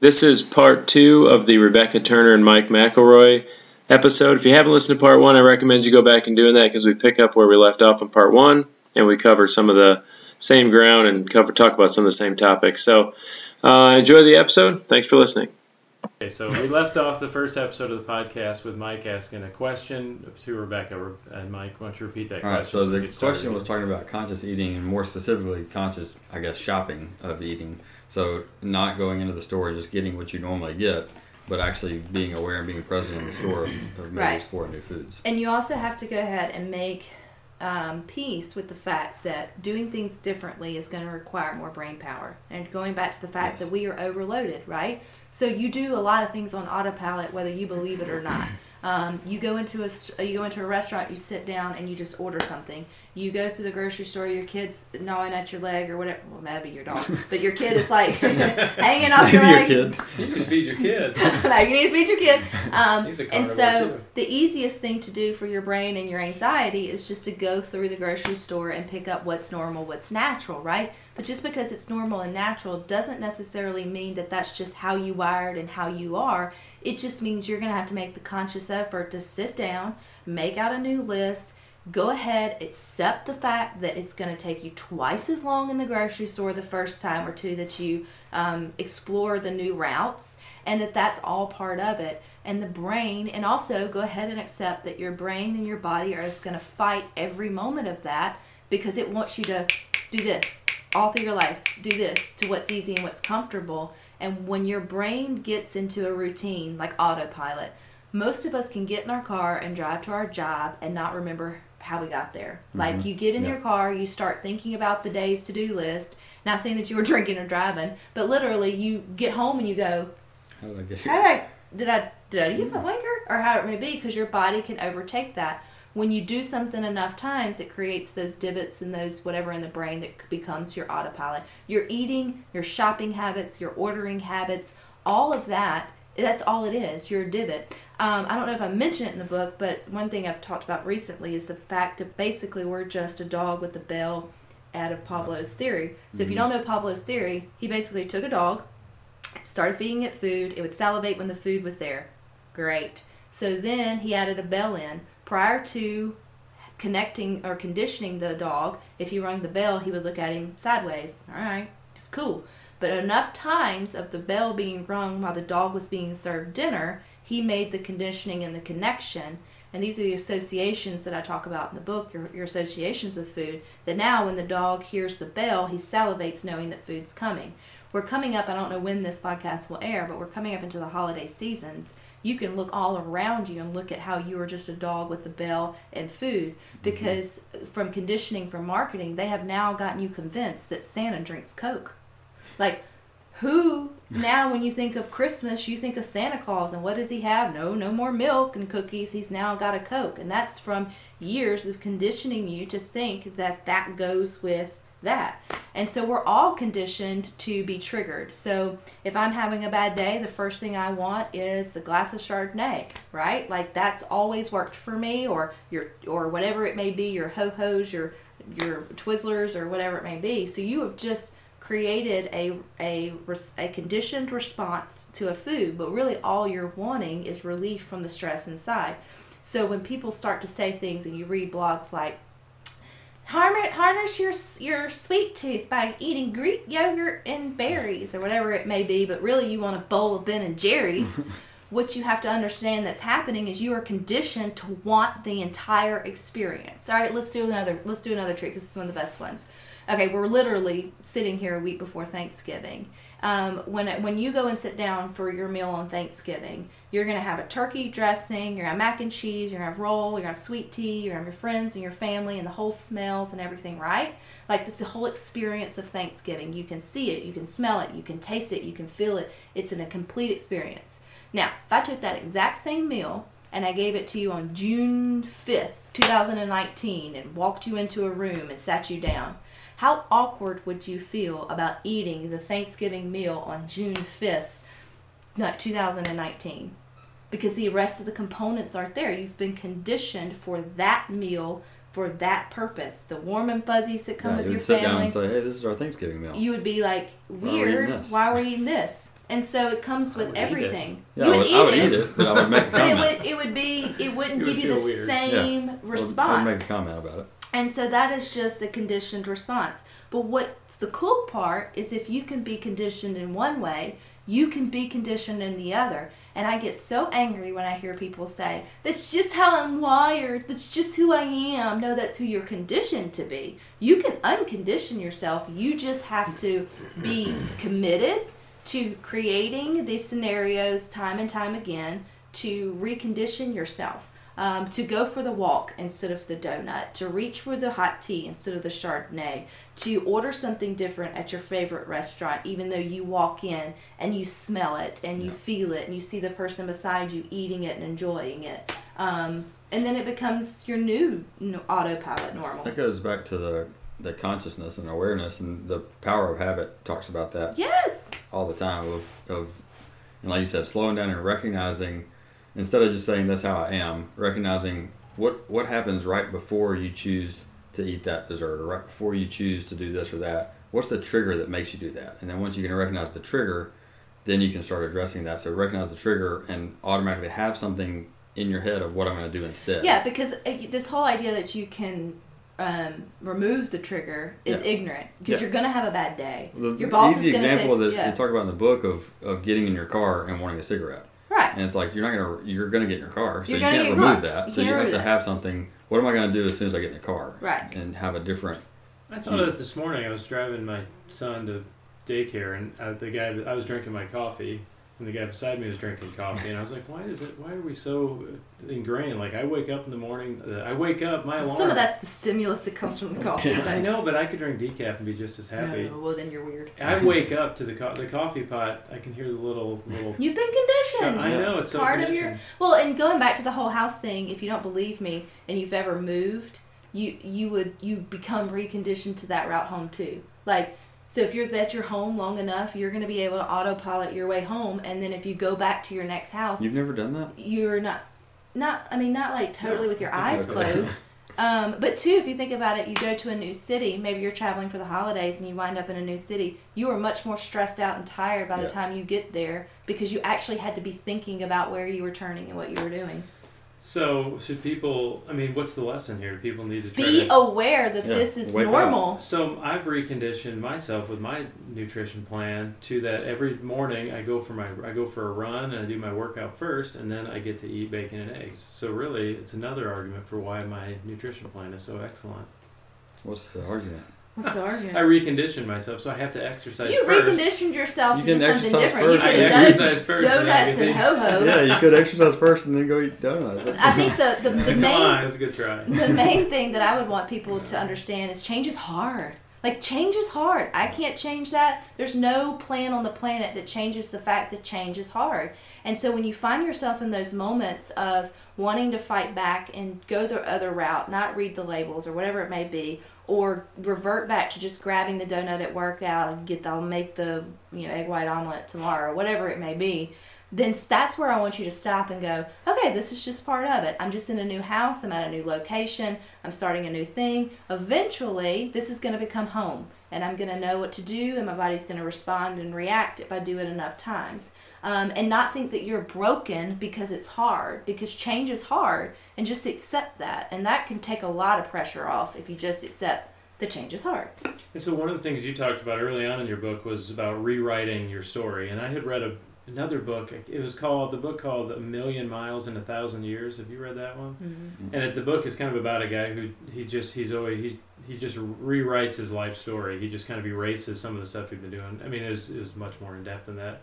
This is part two of the Rebecca Turner and Mike McElroy episode. If you haven't listened to part one, I recommend you go back and doing that because we pick up where we left off in part one and we cover some of the same ground and cover talk about some of the same topics. So uh, enjoy the episode. Thanks for listening. Okay, so we left off the first episode of the podcast with Mike asking a question to Rebecca. And Mike, why don't you repeat that All right, question? so we the get started? question was talking about conscious eating and more specifically conscious, I guess, shopping of eating. So not going into the store just getting what you normally get, but actually being aware and being present in the store of maybe Right. exploring new foods. And you also have to go ahead and make um, peace with the fact that doing things differently is going to require more brain power. And going back to the fact Yes. that we are overloaded, right? So you do a lot of things on autopilot, whether you believe it or not. Um, you go into a you go into a restaurant, you sit down, and you just order something. You go through the grocery store, your kid's gnawing at your leg or whatever. Well, maybe your dog, but your kid is like hanging off your Maybe your leg. kid. You can feed your kid. no, you need to feed your kid. Um, He's a and so too. the easiest thing to do for your brain and your anxiety is just to go through the grocery store and pick up what's normal, what's natural, right? But just because it's normal and natural doesn't necessarily mean that that's just how you wired and how you are. It just means you're going to have to make the conscious effort to sit down, make out a new list, go ahead, accept the fact that it's going to take you twice as long in the grocery store the first time or two that you um, explore the new routes, and that that's all part of it. And the brain, and also go ahead and accept that your brain and your body are just going to fight every moment of that because it wants you to do this all through your life, do this to what's easy and what's comfortable. And when your brain gets into a routine like autopilot, most of us can get in our car and drive to our job and not remember how we got there. Mm-hmm. Like you get in Yeah. your car, you start thinking about the day's to do list. Not saying that you were drinking or driving, but literally you get home and you go, How did I get here? how did I did I did I use my blinker or how it may be because your body can overtake that. When you do something enough times, it creates those divots and those whatever in the brain that becomes your autopilot. Your eating, your shopping habits, your ordering habits, all of that. That's all it is. Your divot. Um, I don't know if I mentioned it in the book, but one thing I've talked about recently is the fact that basically we're just a dog with a bell out of Pavlov's theory. So if you don't know Pavlov's theory, he basically took a dog, started feeding it food. It would salivate when the food was there. Great. So then he added a bell in. Prior to connecting or conditioning the dog, if he rung the bell, he would look at him sideways. All right, it's cool. But enough times of the bell being rung while the dog was being served dinner, he made the conditioning and the connection. And these are the associations that I talk about in the book, your, your associations with food. That now, when the dog hears the bell, he salivates knowing that food's coming. We're coming up, I don't know when this podcast will air, but we're coming up into the holiday seasons. You can look all around you and look at how you are just a dog with the bell and food mm-hmm. because from conditioning from marketing, they have now gotten you convinced that Santa drinks Coke. Like, who now, when you think of Christmas, you think of Santa Claus, and what does he have? No, no more milk and cookies. He's now got a Coke, and that's from years of conditioning you to think that that goes with that. And so we're all conditioned to be triggered. So if I'm having a bad day, the first thing I want is a glass of Chardonnay, right? Like that's always worked for me, or your or whatever it may be, your ho hos, your your Twizzlers, or whatever it may be. So you have just created a a a conditioned response to a food, but really all you're wanting is relief from the stress inside. So when people start to say things and you read blogs like Harness, harness your your sweet tooth by eating Greek yogurt and berries or whatever it may be, but really you want a bowl of Ben and Jerry's. what you have to understand that's happening is you are conditioned to want the entire experience. All right, let's do another. Let's do another trick. This is one of the best ones. Okay, we're literally sitting here a week before Thanksgiving. Um, when when you go and sit down for your meal on Thanksgiving, you're gonna have a turkey dressing, you're gonna have mac and cheese, you're gonna have roll, you're gonna have sweet tea, you're gonna have your friends and your family and the whole smells and everything, right? Like this the whole experience of Thanksgiving. You can see it, you can smell it, you can taste it, you can feel it. It's in a complete experience. Now, if I took that exact same meal and I gave it to you on June 5th, 2019, and walked you into a room and sat you down, how awkward would you feel about eating the Thanksgiving meal on June 5th, not 2019? Because the rest of the components aren't there. You've been conditioned for that meal for that purpose. The warm and fuzzies that come Yeah, with you your would sit down family. and say, "Hey, this is our Thanksgiving meal." you would be like are we eating weird. this? Why are we eating this? And so it comes with would eat it. everything. yeah, you I would, would, eat, I would it, eat it, but I would make a but it would it would be it wouldn't It give would you the feel weird. same I would- response. I would make a comment about it. And so that is just a conditioned response. But what's the cool part is if you can be conditioned in one way, you can be conditioned in the other. And I get so angry when I hear people say, That's just how I'm wired. That's just who I am. No, that's who you're conditioned to be. You can uncondition yourself. You just have to be committed to creating these scenarios time and time again to recondition yourself um, to go for the walk instead of the donut, to reach for the hot tea instead of the Chardonnay, to order something different at your favorite restaurant, even though you walk in and you smell it and you feel it and you see the person beside you eating it and enjoying it. Um, and then it becomes your new autopilot normal. That goes back to the the consciousness and awareness, and the power of habit talks about that Yes. all the time. Of of and like you said, slowing down and recognizing instead of just saying that's how I am, recognizing what what happens right before you choose to eat that dessert or right before you choose to do this or that. What's the trigger that makes you do that? And then once you can recognize the trigger, then you can start addressing that. So recognize the trigger and automatically have something in your head of what I'm going to do instead. Yeah, because uh, this whole idea that you can um, remove the trigger is Yeah. ignorant because Yeah. you're going to have a bad day. The Your boss is going to say. example that yeah, you talk about in the book of, of getting in your car and wanting a cigarette, right. and it's like you're not gonna you're gonna get in your car, so You're you can't get in your remove that. You so you have to that. have something. What am I gonna do as soon as I get in the car? Right. And have a different. I thought of it this morning. I was driving my son to daycare, and uh, the guy I was drinking my coffee, and the guy beside me was drinking coffee, and I was like, "Why is it? Why are we so ingrained? Like, I wake up in the morning. Uh, I wake up, my alarm. Some of that's the stimulus that comes from the coffee. I know, but I could drink decaf and be just as happy. No, well then you're weird. I wake up to the co- the coffee pot. I can hear the little little. You've been conditioned. I know it's so part of your well, and going back to the whole house thing. If you don't believe me, and you've ever moved, you you would you become reconditioned to that route home too. Like so, if you're at your home long enough, you're going to be able to autopilot your way home, and then if you go back to your next house, You've never done that? you're not not I mean not like totally Yeah, with your eyes closed. Um, but two, if you think about it, you go to a new city. Maybe you're traveling for the holidays and you wind up in a new city. You are much more stressed out and tired by Yeah. the time you get there because you actually had to be thinking about where you were turning and what you were doing. So should people? I mean, what's the lesson here? Do people need to try Be to? aware that Yeah, this is wake up. normal. So I've reconditioned myself with my nutrition plan to that every morning I go for my I go for a run and I do my workout first and then I get to eat bacon and eggs. So really, it's another argument for why my nutrition plan is so excellent. What's the argument? What's the I reconditioned myself, so I have to exercise You first. reconditioned yourself You to do something exercise different. You first. could I have done exercise first donuts and everything. ho hos. yeah, you could exercise first and then go eat donuts. I think the, the, the Come main on, it was a good try. the main thing that I would want people to understand is change is hard. Like change is hard. I can't change that. There's no plan on the planet that changes the fact that change is hard. And so when you find yourself in those moments of wanting to fight back and go the other route, not read the labels or whatever it may be, or revert back to just grabbing the donut at work out and get I'll make the you know egg white omelet tomorrow, whatever it may be then that's where I want you to stop and go, okay, this is just part of it. I'm just in a new house, I'm at a new location, I'm starting a new thing. Eventually, this is going to become home, and I'm going to know what to do, and my body's going to respond and react if I do it enough times. Um, and not think that you're broken because it's hard, because change is hard, and just accept that. And that can take a lot of pressure off if you just accept the change is hard. And so one of the things you talked about early on in your book was about rewriting your story. And I had read a, another book. It was called the book called A Million Miles in a Thousand Years. Have you read that one? Mm-hmm. And it, the book is kind of about a guy who he just he's always he he just rewrites his life story. He just kind of erases some of the stuff he'd been doing. I mean, it was, it was much more in depth than that.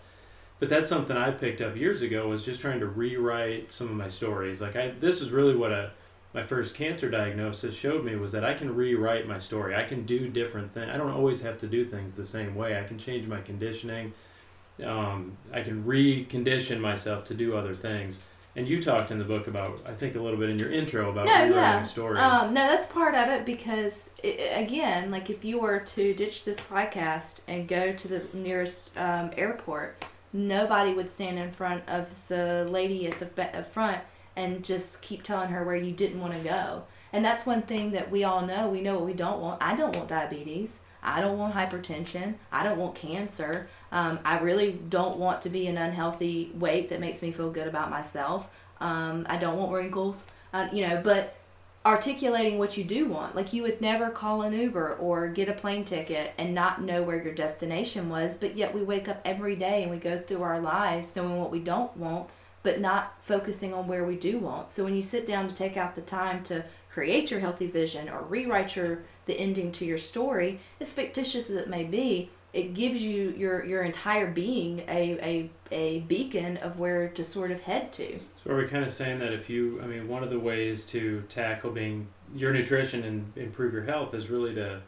But that's something I picked up years ago was just trying to rewrite some of my stories. Like I this is really what a my first cancer diagnosis showed me was that I can rewrite my story. I can do different things. I don't always have to do things the same way. I can change my conditioning. Um, I can recondition myself to do other things. And you talked in the book about, I think, a little bit in your intro about No, rewriting yeah. a story. Um, no, that's part of it because, i again, like if you were to ditch this podcast and go to the nearest um, airport, nobody would stand in front of the lady at the uh, front and just keep telling her where you didn't want to go. And that's one thing that we all know. We know what we don't want. I don't want diabetes. I don't want hypertension. I don't want cancer. Um, I really don't want to be an unhealthy weight that makes me feel good about myself. Um, I don't want wrinkles. Uh, you know, but articulating what you do want. Like you would never call an Uber or get a plane ticket and not know where your destination was, but yet we wake up every day and we go through our lives knowing what we don't want, but not focusing on where we do want. So when you sit down to take out the time to create your healthy vision or rewrite your the ending to your story, as fictitious as it may be, it gives you your your entire being a, a a beacon of where to sort of head to. So are we kind of saying that if you, I mean, one of the ways to tackle being your nutrition and improve your health is really to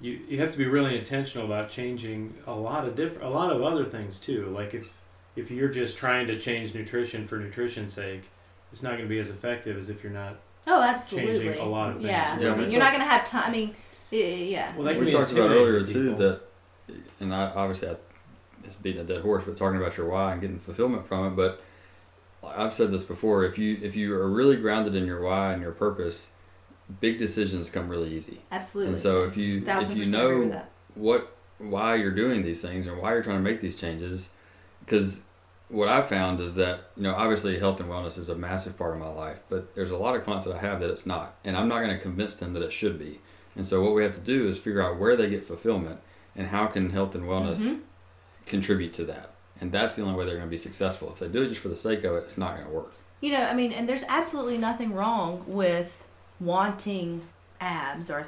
you you have to be really intentional about changing a lot of different a lot of other things too. Like if if you're just trying to change nutrition for nutrition's sake, it's not going to be as effective as if you're not Oh, absolutely. changing a lot of things. Yeah, Yeah, I mean, you're not going to have time. I mean, yeah, yeah. Well, that can we talked about earlier to too that, and I, obviously I, it's beating a dead horse, but talking about your why and getting fulfillment from it. But I've said this before: if you if you are really grounded in your why and your purpose, big decisions come really easy. Absolutely. And so if you if you percent agree with know what why you're doing these things and why you're trying to make these changes, because what I've found is that you know obviously health and wellness is a massive part of my life, but there's a lot of clients that I have that it's not, and I'm not going to convince them that it should be. And so what we have to do is figure out where they get fulfillment and how can health and wellness Mhm. contribute to that. And that's the only way they're going to be successful. If they do it just for the sake of it, it's not going to work. You know, I mean, and there's absolutely nothing wrong with wanting abs or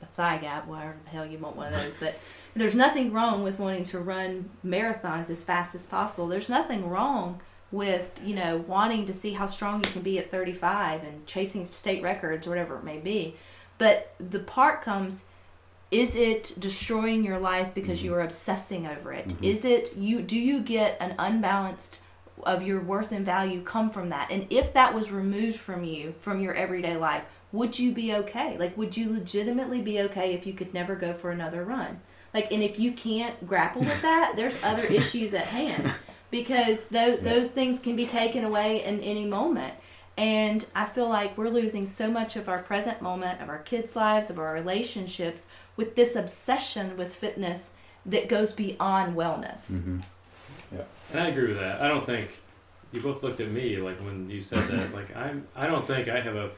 a thigh gap, whatever the hell you want one of those. But there's nothing wrong with wanting to run marathons as fast as possible. There's nothing wrong with, you know, wanting to see how strong you can be at 35 and chasing state records or whatever it may be. But the part comes is it destroying your life because you mm-hmm. are obsessing over it? Mm-hmm. Is it you do you get an unbalanced of your worth and value come from that? And if that was removed from you from your everyday life, would you be okay? Like would you legitimately be okay if you could never go for another run? Like and if you can't grapple with that, there's other issues at hand because those those things can be taken away in any moment. And I feel like we're losing so much of our present moment, of our kids' lives, of our relationships with this obsession with fitness that goes beyond wellness. Mm-hmm. And I agree with that. I don't think you both looked at me like when you said that. Like I'm, I don't think I have a,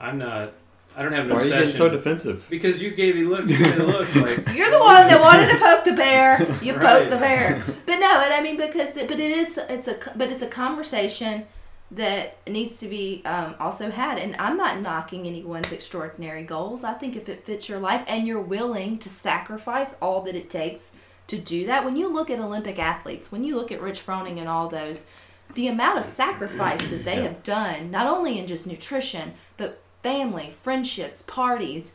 I'm not, I don't have an Why are you getting so defensive? because you gave me look, You gave me look like you're the one that wanted to poke the bear. You Right. poked the bear. But no, and I mean because the, but it is it's a but it's a conversation that needs to be um, also had. And I'm not knocking anyone's extraordinary goals. I think if it fits your life and you're willing to sacrifice all that it takes to do that, when you look at Olympic athletes, when you look at Rich Froning and all those, the amount of sacrifice that they have done, not only in just nutrition, but family, friendships, parties,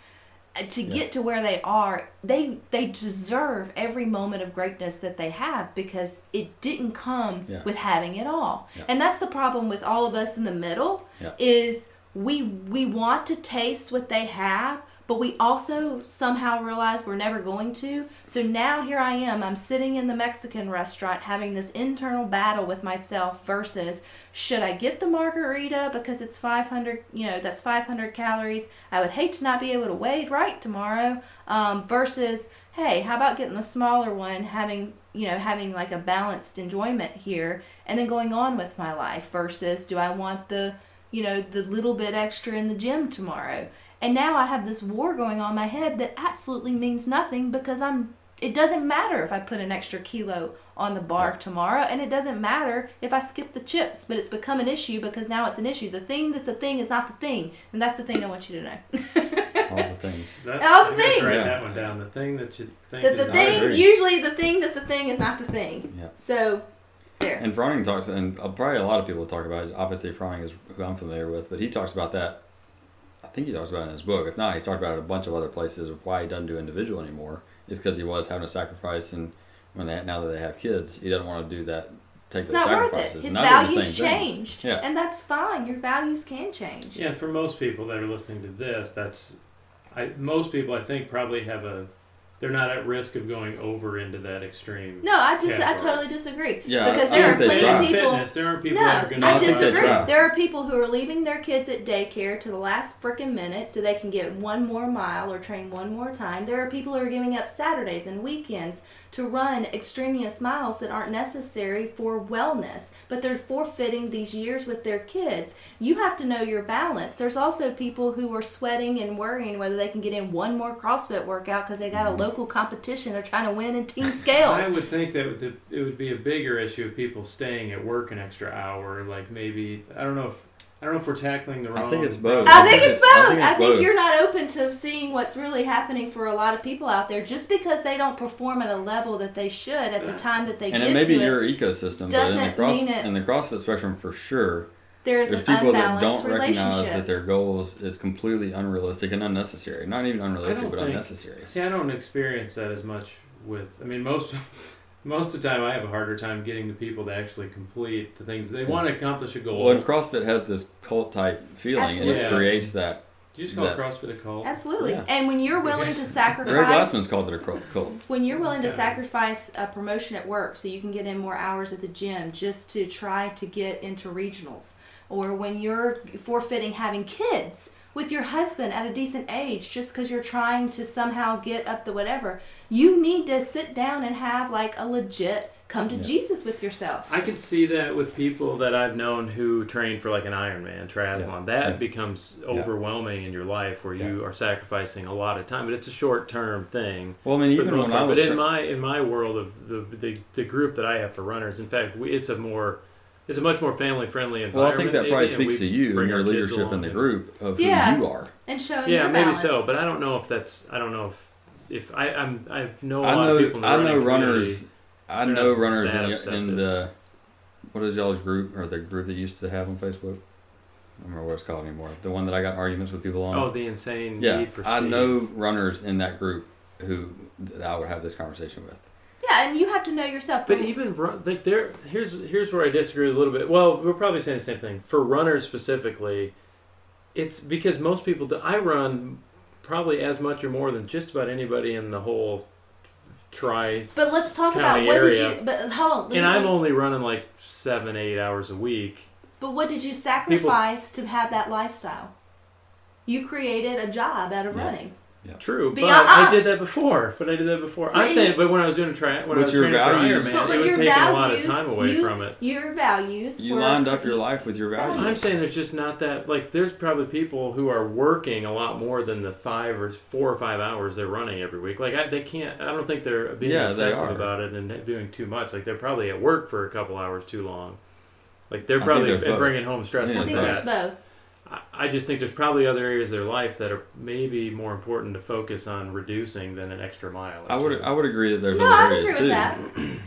uh, to get to where they are, they they deserve every moment of greatness that they have because it didn't come Yeah. with having it all. Yeah. And that's the problem with all of us in the middle Yeah. is we we want to taste what they have, but we also somehow realize we're never going to. So now here I am, I'm sitting in the Mexican restaurant having this internal battle with myself versus should I get the margarita because it's 500, you know, that's 500 calories. I would hate to not be able to weigh right tomorrow. Um, versus, hey, how about getting the smaller one, having you know having like a balanced enjoyment here, and then going on with my life. Versus, do I want the you know the little bit extra in the gym tomorrow? And now I have this war going on in my head that absolutely means nothing because I'm. It doesn't matter if I put an extra kilo on the bar tomorrow, and it doesn't matter if I skip the chips, but it's become an issue because now it's an issue. The thing that's a thing is not the thing, and that's the thing I want you to know. All the things. that. All the things. Write Yeah. that one down. The thing that you think the, is the not- I thing agree. usually the thing that's the thing is not the thing. Yeah. So there. And Froning talks, and uh, probably a lot of people talk about it. Obviously, Froning is who I'm familiar with, but he talks about that. I think he talks about it in his book. If not, he's talked about it a bunch of other places of why he doesn't do individual anymore. Is because he was having to sacrifice, and when they now that they have kids, he doesn't want to do that. Take It's those not worth it. His And I did the values same thing. changed. Yeah. And that's fine. Your values can change. Yeah, for most people that are listening to this, that's I most people I think probably have a they're not at risk of going over into that extreme. No, I dis- I totally disagree. Yeah, because I there are plenty of people. Fitness. There are people No, that are going I I disagree. There are people who are leaving their kids at daycare to the last freaking minute so they can get one more mile or train one more time. There are people who are giving up Saturdays and weekends to run extraneous miles that aren't necessary for wellness, but they're forfeiting these years with their kids. You have to know your balance. There's also people who are sweating and worrying whether they can get in one more CrossFit workout because they got a mm-hmm. local competition they're trying to win in team scale. I would think that it would be a bigger issue of people staying at work an extra hour. Like maybe I don't know if I don't know if we're tackling the wrong. I think it's both. I think it's both. I I think think, both. you're not open to seeing what's really happening for a lot of people out there just because they don't perform at a level that they should at the time that they and get it may be to your it. ecosystem, but in the doesn't cross mean it- in the CrossFit spectrum for sure, There is there's an people that unbalanced don't recognize relationship. that their goals is completely unrealistic and unnecessary. Not even unrealistic, but think- unnecessary. See, I don't experience that as much with. I mean, most most of the time, I have a harder time getting the people to actually complete the things they hmm. want to accomplish a goal. Well, and CrossFit has this cult type feeling, and Absolutely. it creates that. Do you just call that- CrossFit a cult? Absolutely. Yeah. And when you're willing to Ray sacrifice Glassman's called it a cult. cult. when you're willing to Yes. sacrifice a promotion at work so you can get in more hours at the gym just to try to get into regionals or when you're forfeiting having kids with your husband at a decent age just because you're trying to somehow get up the whatever you need to sit down and have like a legit come to Yeah. jesus with yourself I could see that with people that I've known who train for like an Ironman triathlon. That Yeah. becomes Yeah. overwhelming in your life where you are sacrificing a lot of time, but it's a short term thing. Well, I mean, even most when I was But in my in my world of the, the the group that I have for runners, in fact, we, it's a more it's a much more family friendly environment. well, environment. I think that probably and speaks we to you bring and your our leadership in the group of Yeah. who you are. and showing Yeah, your maybe balance. so, but I don't know if that's I don't know if if I I'm I know a I lot of people in the I know runners. I They're know runners that in, the- in the what is y'all's group or the group that used to have on Facebook? I don't remember what it's called anymore. The one that I got arguments with people on. Oh, the insane yeah, need for speed. I know runners in that group who that I would have this conversation with. yeah and you have to know yourself But even like there, here's here's where I disagree a little bit. Well, we're probably saying the same thing for runners specifically. It's because most people do. I run probably as much or more than just about anybody in the whole tri. but let's talk about what area. did you but hold on And I'm only running like seven, eight hours a week. But what did you sacrifice to have that lifestyle? You created a job out of Yeah. running. True, but Beyond- I did that before. But I did that before. I'm saying, but when I was doing a tri, when I was your training values- for But Ironman, it was your taking a lot of time away you- from it. Your values. You were, lined up your life with your values. I'm saying there's just not that like there's probably people who are working a lot more than the five or four or five hours they're running every week. Like I, they can't. I don't think they're being Yeah, obsessive are. about it and doing too much. Like they're probably at work for a couple hours too long. Like they're probably there's bringing home stress Yeah, I think there's there's both. I, I just think there's probably other areas of their life that are maybe more important to focus on reducing than an extra mile. I would. I would agree that there's No, other I areas agree with too. that.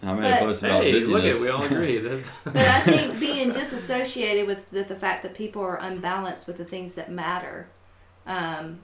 I made a But- post about Hey, look at we all agree. That's But I think being disassociated with the, the fact that people are unbalanced with the things that matter, um,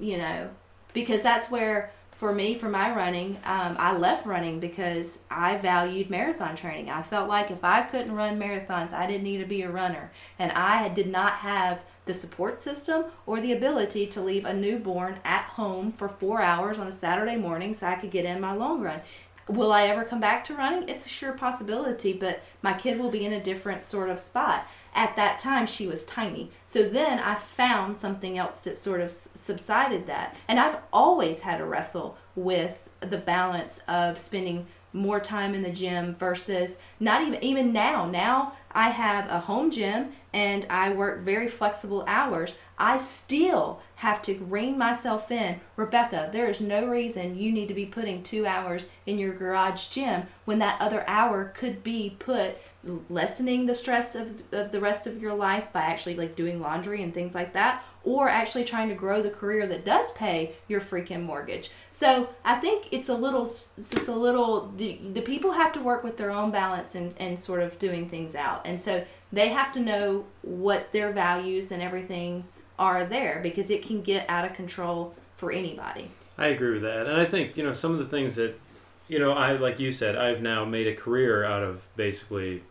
you know, because that's where, for me, for my running, um, I left running because I valued marathon training. I felt like if I couldn't run marathons, I didn't need to be a runner. And I did not have the support system or the ability to leave a newborn at home for four hours on a Saturday morning so I could get in my long run. Will I ever come back to running? It's a sure possibility, but my kid will be in a different sort of spot. At that time, she was tiny. So then I found something else that sort of subsided that. And I've always had to wrestle with the balance of spending more time in the gym versus not even even now now i have a home gym and i work very flexible hours i still have to rein myself in rebecca there is no reason you need to be putting two hours in your garage gym when that other hour could be put lessening the stress of, of the rest of your life by actually like doing laundry and things like that or actually trying to grow the career that does pay your freaking mortgage. So i think it's a little it's a little the, the people have to work with their own balance and, and sort of doing things out. And so they have to know what their values and everything are there because it can get out of control for anybody. I agree with that, and I think you know some of the things that you know I like you said I've now made a career out of basically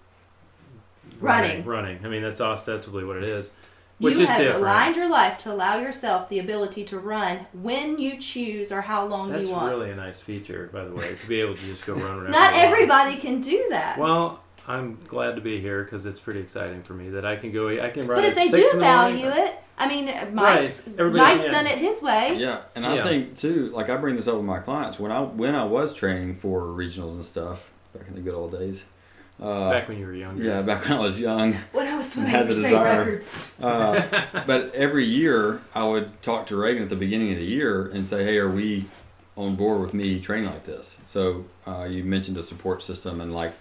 Running. running. I mean that's ostensibly what it is, Which you is have different. aligned your life to allow yourself the ability to run when you choose or how long That's you want. That's really a nice feature, by the way, to be able to just go run whenever. Not you want. everybody can do that. Well, I'm glad to be here because it's pretty exciting for me that I can go. I can run. but if at they six do in the morning. value it, I mean, Mike's, Everybody Mike's can. done it his way. Yeah, and I Yeah. think too, like I bring this up with my clients when I when I was training for regionals and stuff back in the good old days. Uh, back when you were younger. yeah, back when I was young. When I was swimming Had the state desire. records. Uh, but every year I would talk to Reagan at the beginning of the year and say, "Hey, are we on board with me training like this?" So uh, you mentioned a support system and like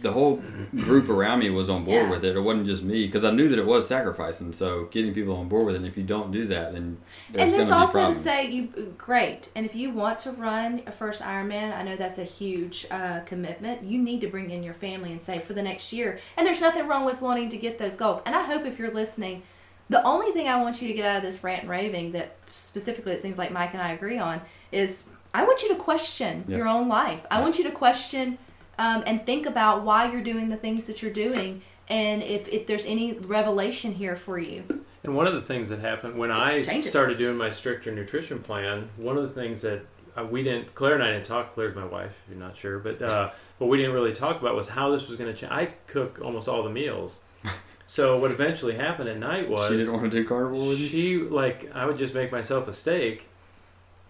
the whole group around me was on board Yeah. with it. It wasn't just me because I knew that it was sacrificing. So getting people on board with it. And if you don't do that, then there's and there's also problems. to say you great and if you want to run a first ironman i know that's a huge uh, commitment you need to bring in your family and say for the next year and there's nothing wrong with wanting to get those goals and i hope if you're listening the only thing i want you to get out of this rant and raving that specifically it seems like mike and i agree on is i want you to question Yeah. your own life i want you to question um, and think about why you're doing the things that you're doing and if, if there's any revelation here for you And one of the things that happened when I Change it. started doing my stricter nutrition plan, one of the things that uh, we didn't, Claire and I didn't talk. Claire's my wife, if you're not sure, but uh, what we didn't really talk about was how this was going to change. I cook almost all the meals. So what eventually happened at night was she didn't want to do carnivore she like I would just make myself a steak.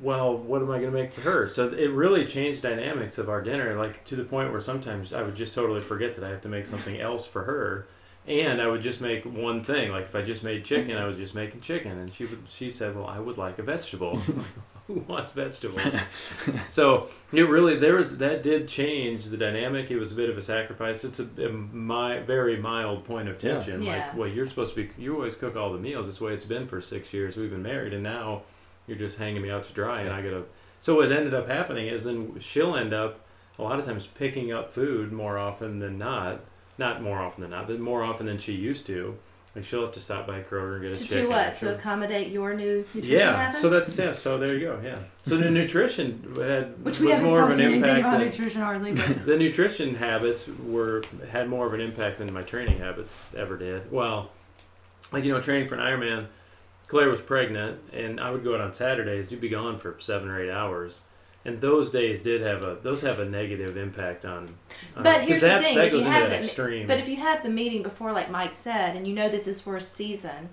Well, what am I going to make for her? So it really changed dynamics of our dinner, like to the point where sometimes I would just totally forget that I have to make something else for her, and I would just make one thing. Like if I just made chicken, I was just making chicken, and she would she said, "Well, I would like a vegetable." Who wants vegetables? so it really there was that did change the dynamic. It was a bit of a sacrifice. It's a, a my very mild point of tension. Yeah. Like, well, you're supposed to be. You always cook all the meals. That's the way it's been for six years. We've been married, and now you're just hanging me out to dry, and I gotta. So what ended up happening is then she'll end up a lot of times picking up food more often than not. Not more often than not, but more often than she used to. Like she'll have to stop by Kroger and get a to chicken. do what to accommodate your new nutrition yeah, habits? so that's yeah. So there you go. Yeah. So the nutrition had which we was haven't more of talked an anything impact. about Than, nutrition hardly. But the nutrition habits were had more of an impact than my training habits ever did. Well, like you know, training for an Ironman, Claire was pregnant, and I would go out on Saturdays. You'd be gone for seven or eight hours, and those days did have a those have a negative impact on. on But here's the thing, that if you goes into have that the- extreme. but if you have the meeting before, like Mike said, and you know this is for a season,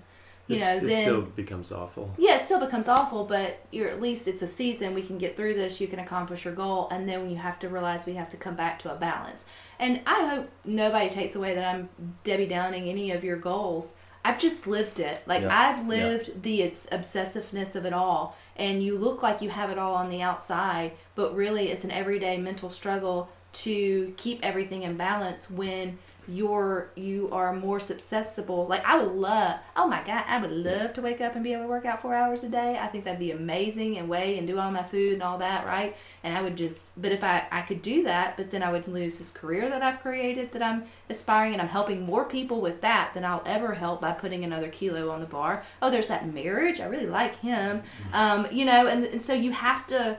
you it's- know it then still becomes awful. yeah, it still becomes awful. But you're at least it's a season. We can get through this. You can accomplish your goal, and then you have to realize we have to come back to a balance. And I hope nobody takes away that I'm Debbie Downing any of your goals. I've just lived it. Like Yeah. I've lived the obsessiveness of it all. And you look like you have it all on the outside, but really it's an everyday mental struggle to keep everything in balance when you're you are more susceptible. Like I would love oh my god, I would love to wake up and be able to work out four hours a day. I think that'd be amazing and weigh and do all my food and all that, right? And I would just but if I, I could do that, but then I would lose this career that I've created that I'm aspiring and I'm helping more people with that than I'll ever help by putting another kilo on the bar. Oh, there's that marriage. I really like him. Um, you know, and, and so you have to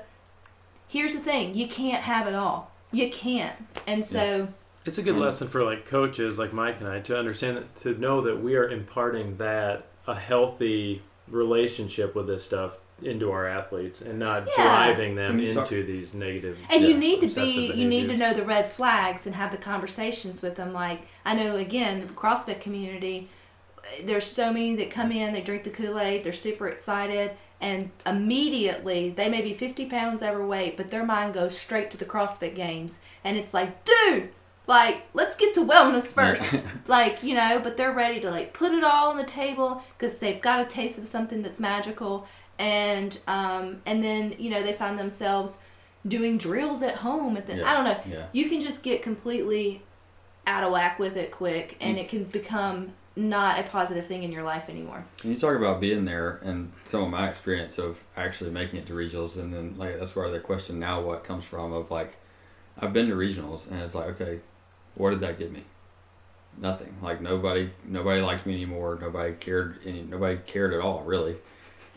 here's the thing, you can't have it all. You can't. And so It's a good lesson for like coaches like Mike and I to understand that to know that we are imparting that a healthy relationship with this stuff into our athletes and not Yeah. driving them into talk- these negative And Yeah, you need to obsessive be, you need to know the red flags and have the conversations with them. Like I know, again, CrossFit community. There's so many that come in, they drink the Kool Aid, they're super excited, and immediately they may be 50 pounds overweight, but their mind goes straight to the CrossFit games, and it's like, dude, like let's get to wellness first, like you know. But they're ready to like put it all on the table because they've got a taste of something that's magical, and um, and then you know they find themselves doing drills at home at the Yeah, I don't know. yeah. You can just get completely out of whack with it quick and it can become not a positive thing in your life anymore. And you talk about being there and some of my experience of actually making it to regionals and then like that's where the question now what comes from of like I've been to regionals and it's like okay what did that get me nothing like nobody nobody liked me anymore nobody cared any nobody cared at all really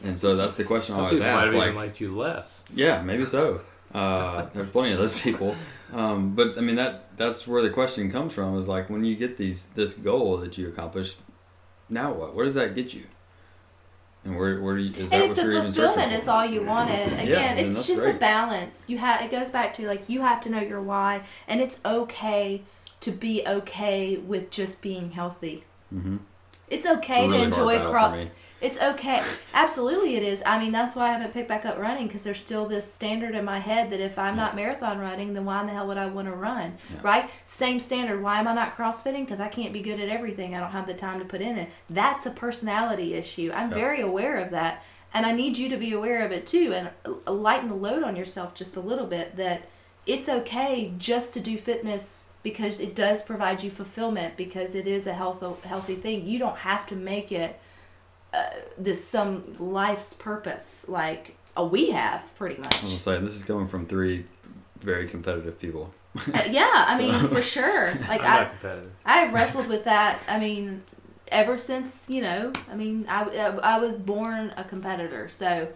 and so that's the question Some I always people might ask have like even liked you less. yeah, maybe so. Uh, there's plenty of those people, um, but I mean that that's where the question comes from is like when you get these this goal that you accomplish, now what? Where does that get you? And where where do you, is and that if what the you're fulfillment is all you wanted again then it's just a balance you have it goes back to like you have to know your why and it's okay to be okay with just being healthy Mhm. it's It's okay really to enjoy crop. It's okay. Absolutely it is. I mean that's why i haven't picked back up running because there's still this standard in my head that if i'm not marathon running then why in the hell would i want to run Yeah. right? Same standard. Why am i not crossfitting? Because i can't be good at everything. I don't have the time to put in it. That's a personality issue. I'm Yeah. very aware of that and i need you to be aware of it too and uh, lighten the load on yourself just a little bit that it's okay just to do fitness because it does provide you fulfillment because it is a health healthy thing. You don't have to make it uh, this some life's purpose like uh, we have pretty I'm much this is coming from three very competitive people. Uh, yeah i mean for sure like I'm i not competitive. I've wrestled with that. I mean, ever since you know, I mean, I, I, I was born a competitor. So,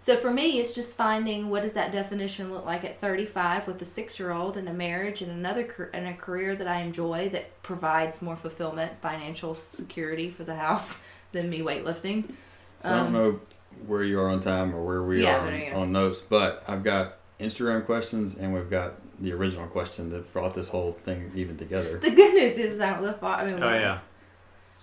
so for me, it's just finding what does that definition look like at 35 with a six year old and a marriage and another car- and a career that I enjoy that provides more fulfillment, financial security for the house than me weightlifting. So I don't Um, know where you are on time or where we Yeah, are on, on notes, but I've got Instagram questions and we've got the original question that brought this whole thing even together. The good news is I don't live. I mean, Oh yeah.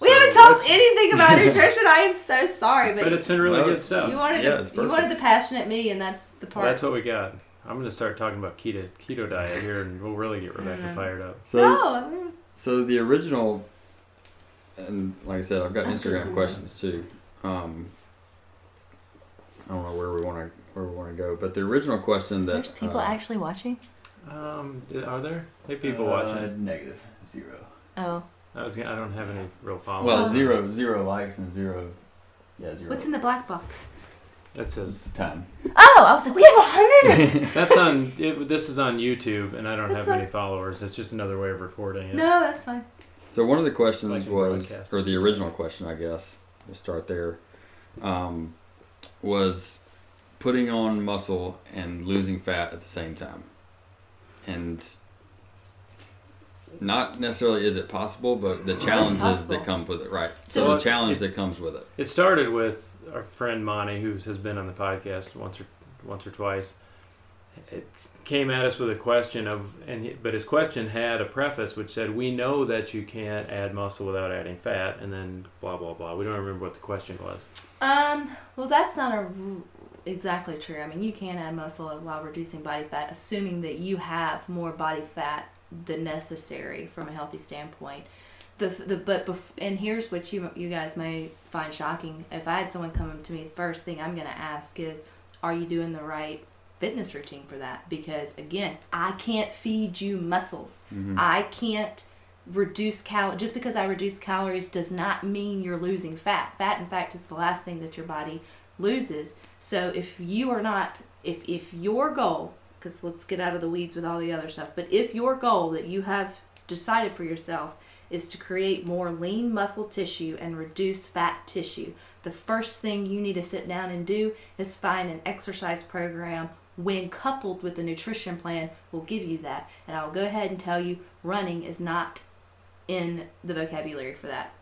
we haven't talked let's- anything about nutrition. I am so sorry, but, But it's been really good it's- stuff. you wanted Yeah, to, you wanted the perfect. passionate me, and that's the part. Well, that's what we got. I'm gonna start talking about keto keto diet here, and we'll really get Rebecca fired up. So no, So the original, and like I said, I've got That's good to Instagram questions too. Um, I don't know where we want to where we want to go, but the original question that there's people uh, actually watching. Um, are there? Hey, people uh, watching. Negative zero. Oh, I was gonna, I don't have any real followers. Well, zero zero likes and zero. Yeah, zero. what's in the black box? That says time? Oh, I was like, we have a hundred. that's on. It, this is on YouTube, and I don't That's have any followers. It's just another way of recording it. no, that's fine. So one of the questions Like was, broadcast. or the original question, I guess, we'll start there, um, was putting on muscle and losing fat at the same time, and not necessarily is it possible, but the challenges possible. that come with it, right? So- So, the challenge it- that comes with it. It started with our friend Monty, who has been on the podcast once or once or twice. It came at us with a question of, and he, but his question had a preface which said, "We know that you can't add muscle without adding fat," and then blah blah blah. We don't remember what the question was. Um, well, that's not a exactly true. I mean, you can add muscle while reducing body fat, assuming that you have more body fat than necessary from a healthy standpoint. The the but bef- and here's what you you guys may find shocking. If I had someone come to me, first thing I'm going to ask is, "Are you doing the right?" Fitness routine for that because again i can't feed you muscles mm-hmm. i can't reduce cal just because I reduce calories does not mean you're losing fat. Fat in fact is the last thing that your body loses. So if you are not if if your goal cuz let's get out of the weeds with all the other stuff, but if your goal that you have decided for yourself is to create more lean muscle tissue and reduce fat tissue, the first thing you need to sit down and do is find an exercise program when coupled with the nutrition plan will give you that. And I'll go ahead and tell you running is not in the vocabulary for that.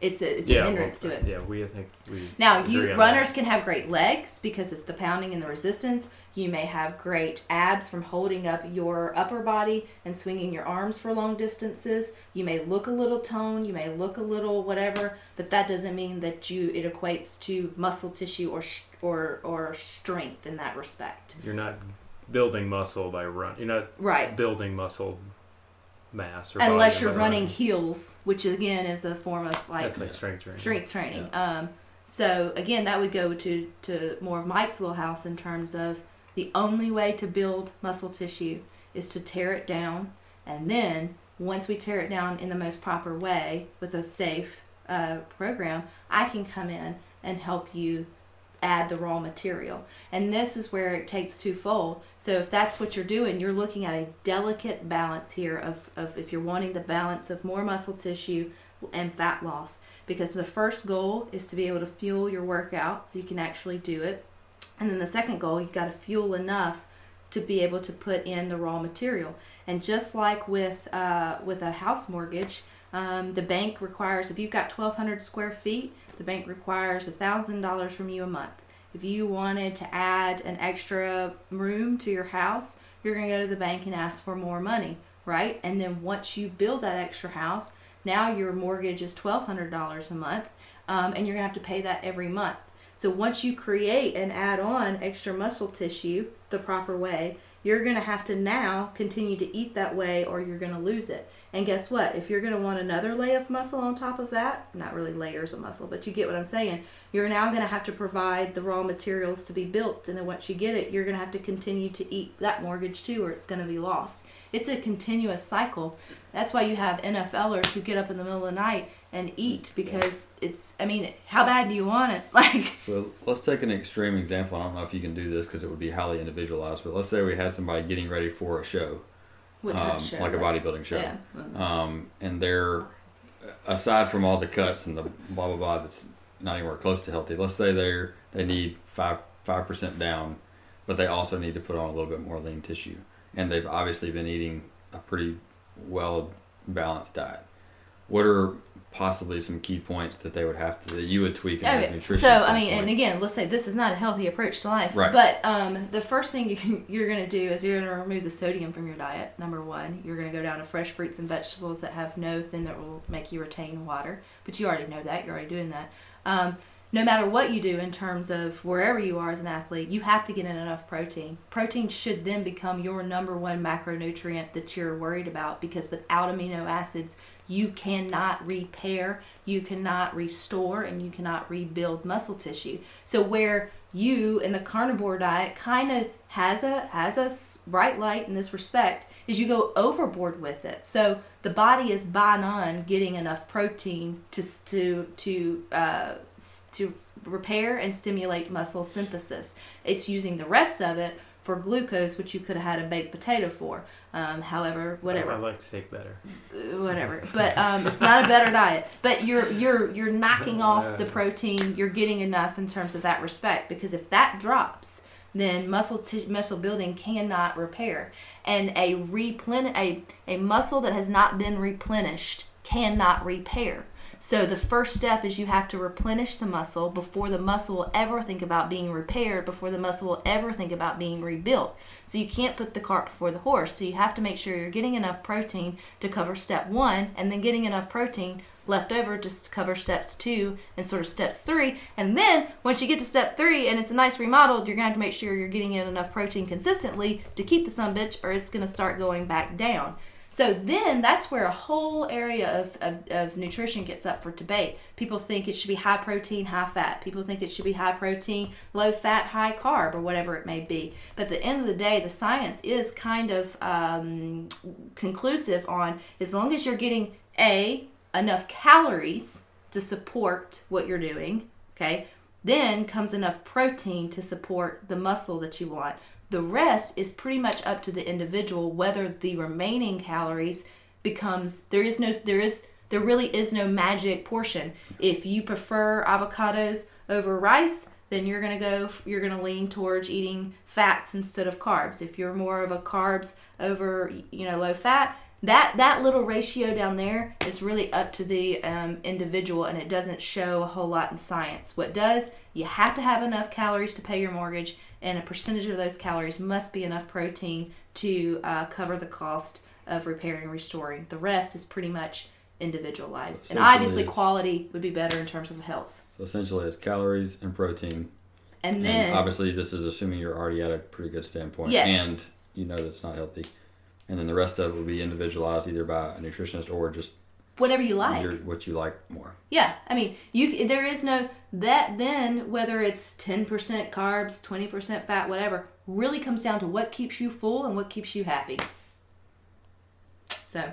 It's a it's a hindrance well, to it. Yeah, we I think we Now, you runners that. can have great legs because it's the pounding and the resistance. You may have great abs from holding up your upper body and swinging your arms for long distances. You may look a little toned, you may look a little whatever, but that doesn't mean that you it equates to muscle tissue or sh- or or strength in that respect. You're not building muscle by run. You're not Right. building muscle mass or Unless you're running heels, which again is a form of like That's like strength training. strength training. Um, so again, that would go to to more of Mike's wheelhouse in terms of the only way to build muscle tissue is to tear it down, and then once we tear it down in the most proper way with a safe uh, program, I can come in and help you add the raw material. And this is where it takes twofold. So if that's what you're doing, you're looking at a delicate balance here of, of if you're wanting the balance of more muscle tissue and fat loss. Because the first goal is to be able to fuel your workout so you can actually do it. And then the second goal, you've got to fuel enough to be able to put in the raw material. And just like with uh, with a house mortgage, um, the bank requires if you've got 1,200 square feet, the bank requires thousand dollars from you a month. If you wanted to add an extra room to your house, you're going to go to the bank and ask for more money, right? And then once you build that extra house, now your mortgage is $1,200 a month, um, and you're going to have to pay that every month. So once you create and add on extra muscle tissue the proper way, you're going to have to now continue to eat that way or you're going to lose it. And guess what? If you're going to want another layer of muscle on top of that, not really layers of muscle, but you get what I'm saying, you're now going to have to provide the raw materials to be built. And then once you get it, you're going to have to continue to eat that mortgage too, or it's going to be lost. It's a continuous cycle. That's why you have NFLers who get up in the middle of the night and eat because it's, I mean, how bad do you want it? Like, So let's take an extreme example. I don't know if you can do this because it would be highly individualized, but let's say we had somebody getting ready for a show, um, show? like a bodybuilding show, Yeah. um, and they're aside from all the cuts and the blah blah blah that's not anywhere close to healthy. Let's say they're they need five five percent down, but they also need to put on a little bit more lean tissue, and they've obviously been eating a pretty well balanced diet. What are possibly some key points that they would have to that you would tweak in Okay. nutrition? So I mean, and again, let's say this is not a healthy approach to life. Right. But um, the first thing you, you're going to do is you're going to remove the sodium from your diet. Number one, you're going to go down to fresh fruits and vegetables that have no thing that will make you retain water. But you already know that. You're already doing that. Um, no matter what you do in terms of wherever you are as an athlete, you have to get in enough protein. Protein should then become your number one macronutrient that you're worried about because without amino acids, you cannot repair, you cannot restore, and you cannot rebuild muscle tissue. So where you in the carnivore diet kind of has a has a bright light in this respect is you go overboard with it. So the body is by none getting enough protein to to to uh, to repair and stimulate muscle synthesis. It's using the rest of it for glucose, which you could have had a baked potato for. Um, however, whatever I like steak better. whatever. But um, it's not a better diet. But you're you're you're knocking off the protein. You're getting enough in terms of that respect because if that drops, then muscle t- muscle building cannot repair, and a replen a a muscle that has not been replenished cannot repair. So the first step is you have to replenish the muscle before the muscle will ever think about being repaired, before the muscle will ever think about being rebuilt. So you can't put the cart before the horse. So you have to make sure you're getting enough protein to cover step one, and then getting enough protein left over to cover steps two and sort of steps three. And then once you get to step three and it's a nice remodeled, you're gonna have to make sure you're getting in enough protein consistently to keep the sun bitch, or it's gonna start going back down. So then that's where a whole area of, of, of nutrition gets up for debate. People think it should be high protein, high fat. People think it should be high protein, low fat, high carb, or whatever it may be. But at the end of the day, the science is kind of um, conclusive on as long as you're getting A, enough calories to support what you're doing, okay, then comes enough protein to support the muscle that you want. The rest is pretty much up to the individual whether the remaining calories becomes there is no there is there really is no magic portion. If you prefer avocados over rice, then you're going to go you're going to lean towards eating fats instead of carbs. If you're more of a carbs over you know low fat, that that little ratio down there is really up to the um, individual and it doesn't show a whole lot in science. What does you have to have enough calories to pay your mortgage and a percentage of those calories must be enough protein to uh, cover the cost of repairing and restoring. The rest is pretty much individualized. So and obviously, quality would be better in terms of health. So essentially, it's calories and protein. And then, and obviously, this is assuming you're already at a pretty good standpoint, Yes. and you know that's not healthy. And then the rest of it will be individualized either by a nutritionist or just whatever you like. your, what you like more. Yeah, I mean, you there is no that then whether it's 10% carbs, 20% fat, whatever, really comes down to what keeps you full and what keeps you happy. So,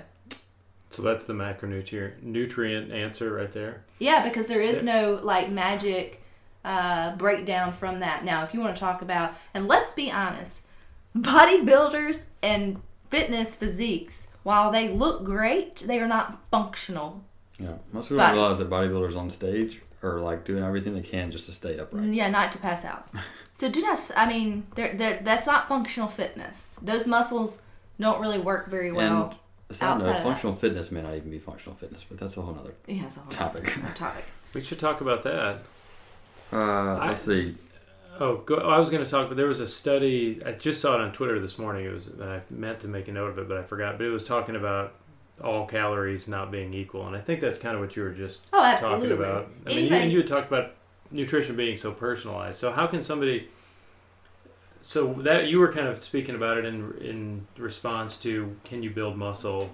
So that's the macronutrient nutrient answer right there. yeah, because there is no like magic uh, breakdown from that. Now, if you want to talk about, and let's be honest, bodybuilders and fitness physiques, while they look great, they are not functional. Yeah, most people don't Bodies. realize that bodybuilders on stage are like doing everything they can just to stay upright. Yeah, not to pass out. So do not. I mean, they're, they're, that's not functional fitness. Those muscles don't really work very well. and a side outside note, of functional fitness may not even be functional fitness, but that's a whole other yeah, it's a whole topic. topic. We should talk about that. Uh, I- let's see. Oh, go, oh, I was going to talk, but there was a study. I just saw it on Twitter this morning. It was, and I meant to make a note of it, but I forgot. But it was talking about all calories not being equal, and I think that's kind of what you were just Oh, absolutely. talking about. I mean, you, and you had talked about nutrition being so personalized. So how can somebody? So that you were kind of speaking about it in in response to can you build muscle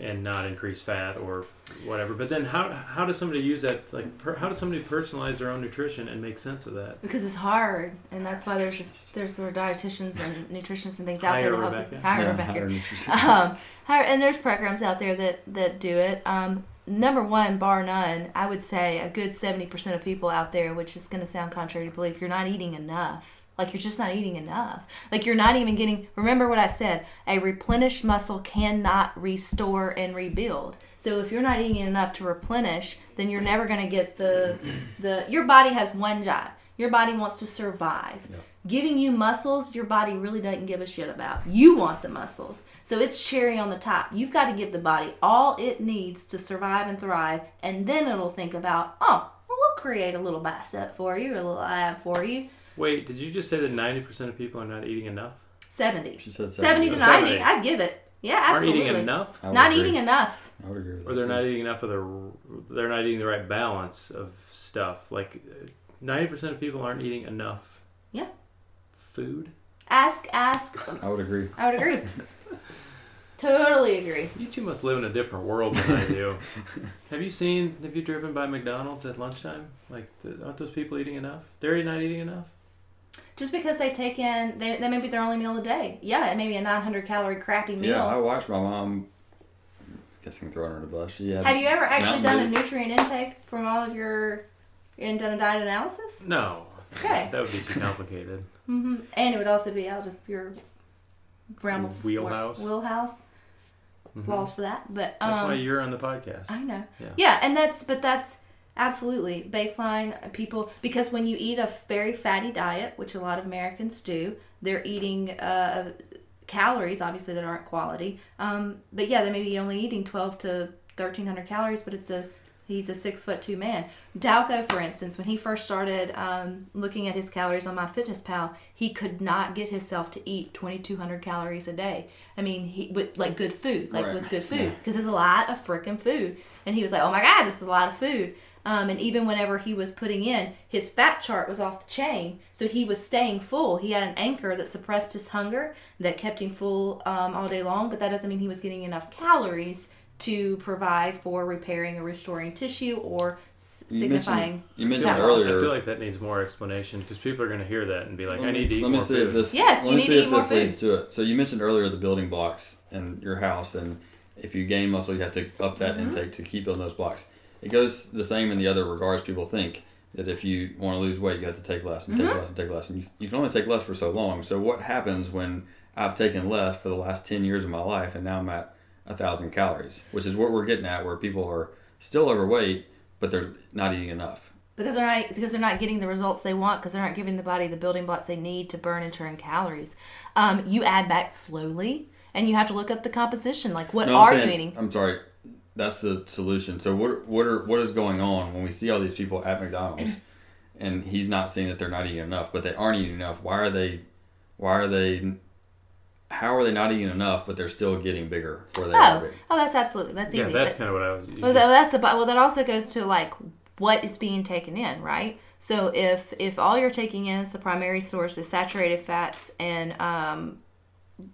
and not increase fat or whatever. But then how how does somebody use that? Like per, how does somebody personalize their own nutrition and make sense of that? Because it's hard, and that's why there's just there's there are dietitians and nutritionists and things out Hire there to help. Rebecca. Hire Yeah, Rebecca. higher um, hire, and there's programs out there that that do it. Um, number one, bar none, I would say a good seventy percent of people out there, which is going to sound contrary to belief, you're not eating enough. Like you're just not eating enough. Like you're not even getting. Remember what I said: a replenished muscle cannot restore and rebuild. So if you're not eating enough to replenish, then you're never going to get the the. Your body has one job. Your body wants to survive. Giving you muscles, your body really doesn't give a shit about. You want the muscles. So it's cherry on the top. You've got to give the body all it needs to survive and thrive, and then it'll think about, oh, well, we'll create a little bicep for you, a little ab for you. Wait, did you just say that ninety percent of people are not eating enough? 70. She said 70 to 70. 90. I'd give it. Yeah, absolutely. Aren't eating enough, Not agree. eating enough. I would agree with or they're too. not eating enough of the. They're not eating the right balance of stuff. Like ninety percent of people aren't eating enough. Yeah. Food. Ask, ask. I would agree. I would agree. totally agree. You two must live in a different world than I do. have you seen? Have you driven by McDonald's at lunchtime? Like, th- aren't those people eating enough? They're not eating enough. Just because they take in, they, that may be their only meal a day. Yeah, it may be a 900 calorie crappy meal. Yeah, I watched my mom. Guessing throwing her in the bus. She had Have you ever actually Mountain done a nutrient intake from all of your and done a diet analysis? No. Okay. That would be too complicated. hmm And it would also be out of your realm of Wheelhouse. work- Wheelhouse. There's Mhm. laws for that, but um, That's why you're on the podcast. I know. Yeah. Yeah, and that's but that's absolutely baseline people because when you eat a very fatty diet, which a lot of Americans do, they're eating uh, calories obviously that aren't quality. Um, but yeah, they may be only eating twelve to thirteen hundred calories, but it's a he's a six foot two man. Dalco, for instance, when he first started um, looking at his calories on MyFitnessPal, he could not get himself to eat twenty two hundred calories a day. I mean, he with like good food, like Right. with good food, because it's a lot of freaking food. And he was like, "Oh my god, this is a lot of food." Um, and even whenever he was putting in, his fat chart was off the chain, so he was staying full. He had an anchor that suppressed his hunger, that kept him full um, all day long. But that doesn't mean he was getting enough calories to provide for repairing or restoring tissue or s- You signifying. mentioned, you mentioned fat I feel like that needs more explanation because people are going to hear that and be like, I need to eat let me more see food. if this. Yes, let you me need see to if eat more this food. leads to it. So you mentioned earlier the building blocks in your house, and if you gain muscle, you have to up that Mm-hmm. intake to keep building those blocks. It goes the same in the other regards. People think that if you want to lose weight, you have to take less and Mm-hmm. take less and take less, and you, you can only take less for so long. So what happens when I've taken less for the last ten years of my life, and now I'm at a thousand calories, which is what we're getting at, where people are still overweight, but they're not eating enough. because they're not because they're not getting the results they want because they're not giving the body the building blocks they need to burn and turn calories. Um, you add back slowly, and you have to look up the composition. Like, what No, are saying- you eating? I'm sorry. That's the solution. So what what are what is going on when we see all these people at McDonald's and he's not seeing that they're not eating enough, but they aren't eating enough. Why are they why are they how are they not eating enough but they're still getting bigger where they are Oh, big? oh, that's absolutely that's yeah, easy. that's kind of what I was. you well, just- that's the well. That also goes to like what is being taken in, right? So if if all you're taking in is the primary source is saturated fats and um,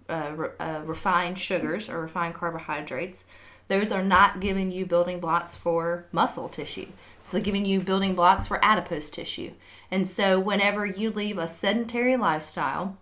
uh, re- uh, refined sugars or refined carbohydrates, those are not giving you building blocks for muscle tissue. So giving you building blocks for adipose tissue. And so whenever you leave a sedentary lifestyle,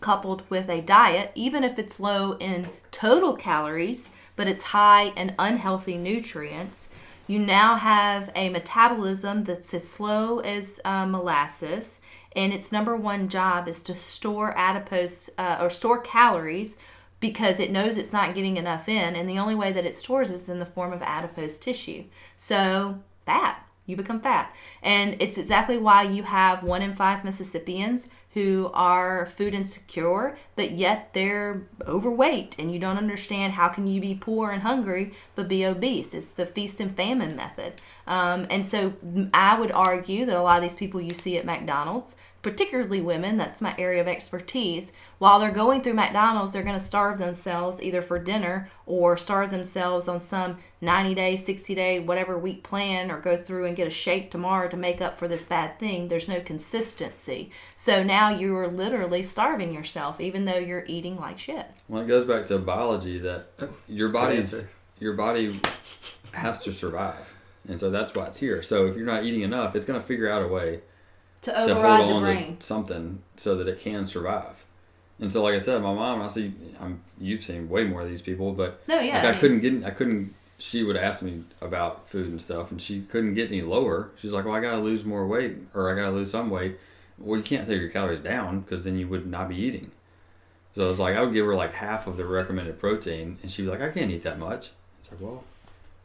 coupled with a diet, even if it's low in total calories, but it's high in unhealthy nutrients, you now have a metabolism that's as slow as uh, molasses, and its number one job is to store adipose uh, or store calories because it knows it's not getting enough in, and the only way that it stores is in the form of adipose tissue. So, fat. You become fat. And it's exactly why you have one in five Mississippians who are food insecure, but yet they're overweight and you don't understand how can you be poor and hungry but be obese. It's the feast and famine method. Um, and so I would argue that a lot of these people you see at McDonald's particularly women, that's my area of expertise, while they're going through McDonald's, they're going to starve themselves either for dinner or starve themselves on some 90 day, 60 day, whatever week plan or go through and get a shake tomorrow to make up for this bad thing. There's no consistency. So now you are literally starving yourself even though you're eating like shit. Well, it goes back to biology that your body's your body has to survive. And so that's why it's here. So if you're not eating enough, it's going to figure out a way To to override hold the on brain. to something so that it can survive. And so, like I said, my mom, I see, I'm, you've seen way more of these people, but No, yeah. like I I mean- couldn't get, I couldn't. She would ask me about food and stuff, and she couldn't get any lower. She's like, "Well, I gotta lose more weight, or I gotta lose some weight." Well, you can't take your calories down because then you would not be eating. So I was like, I would give her like half of the recommended protein, and she'd be like, "I can't eat that much." It's like, well,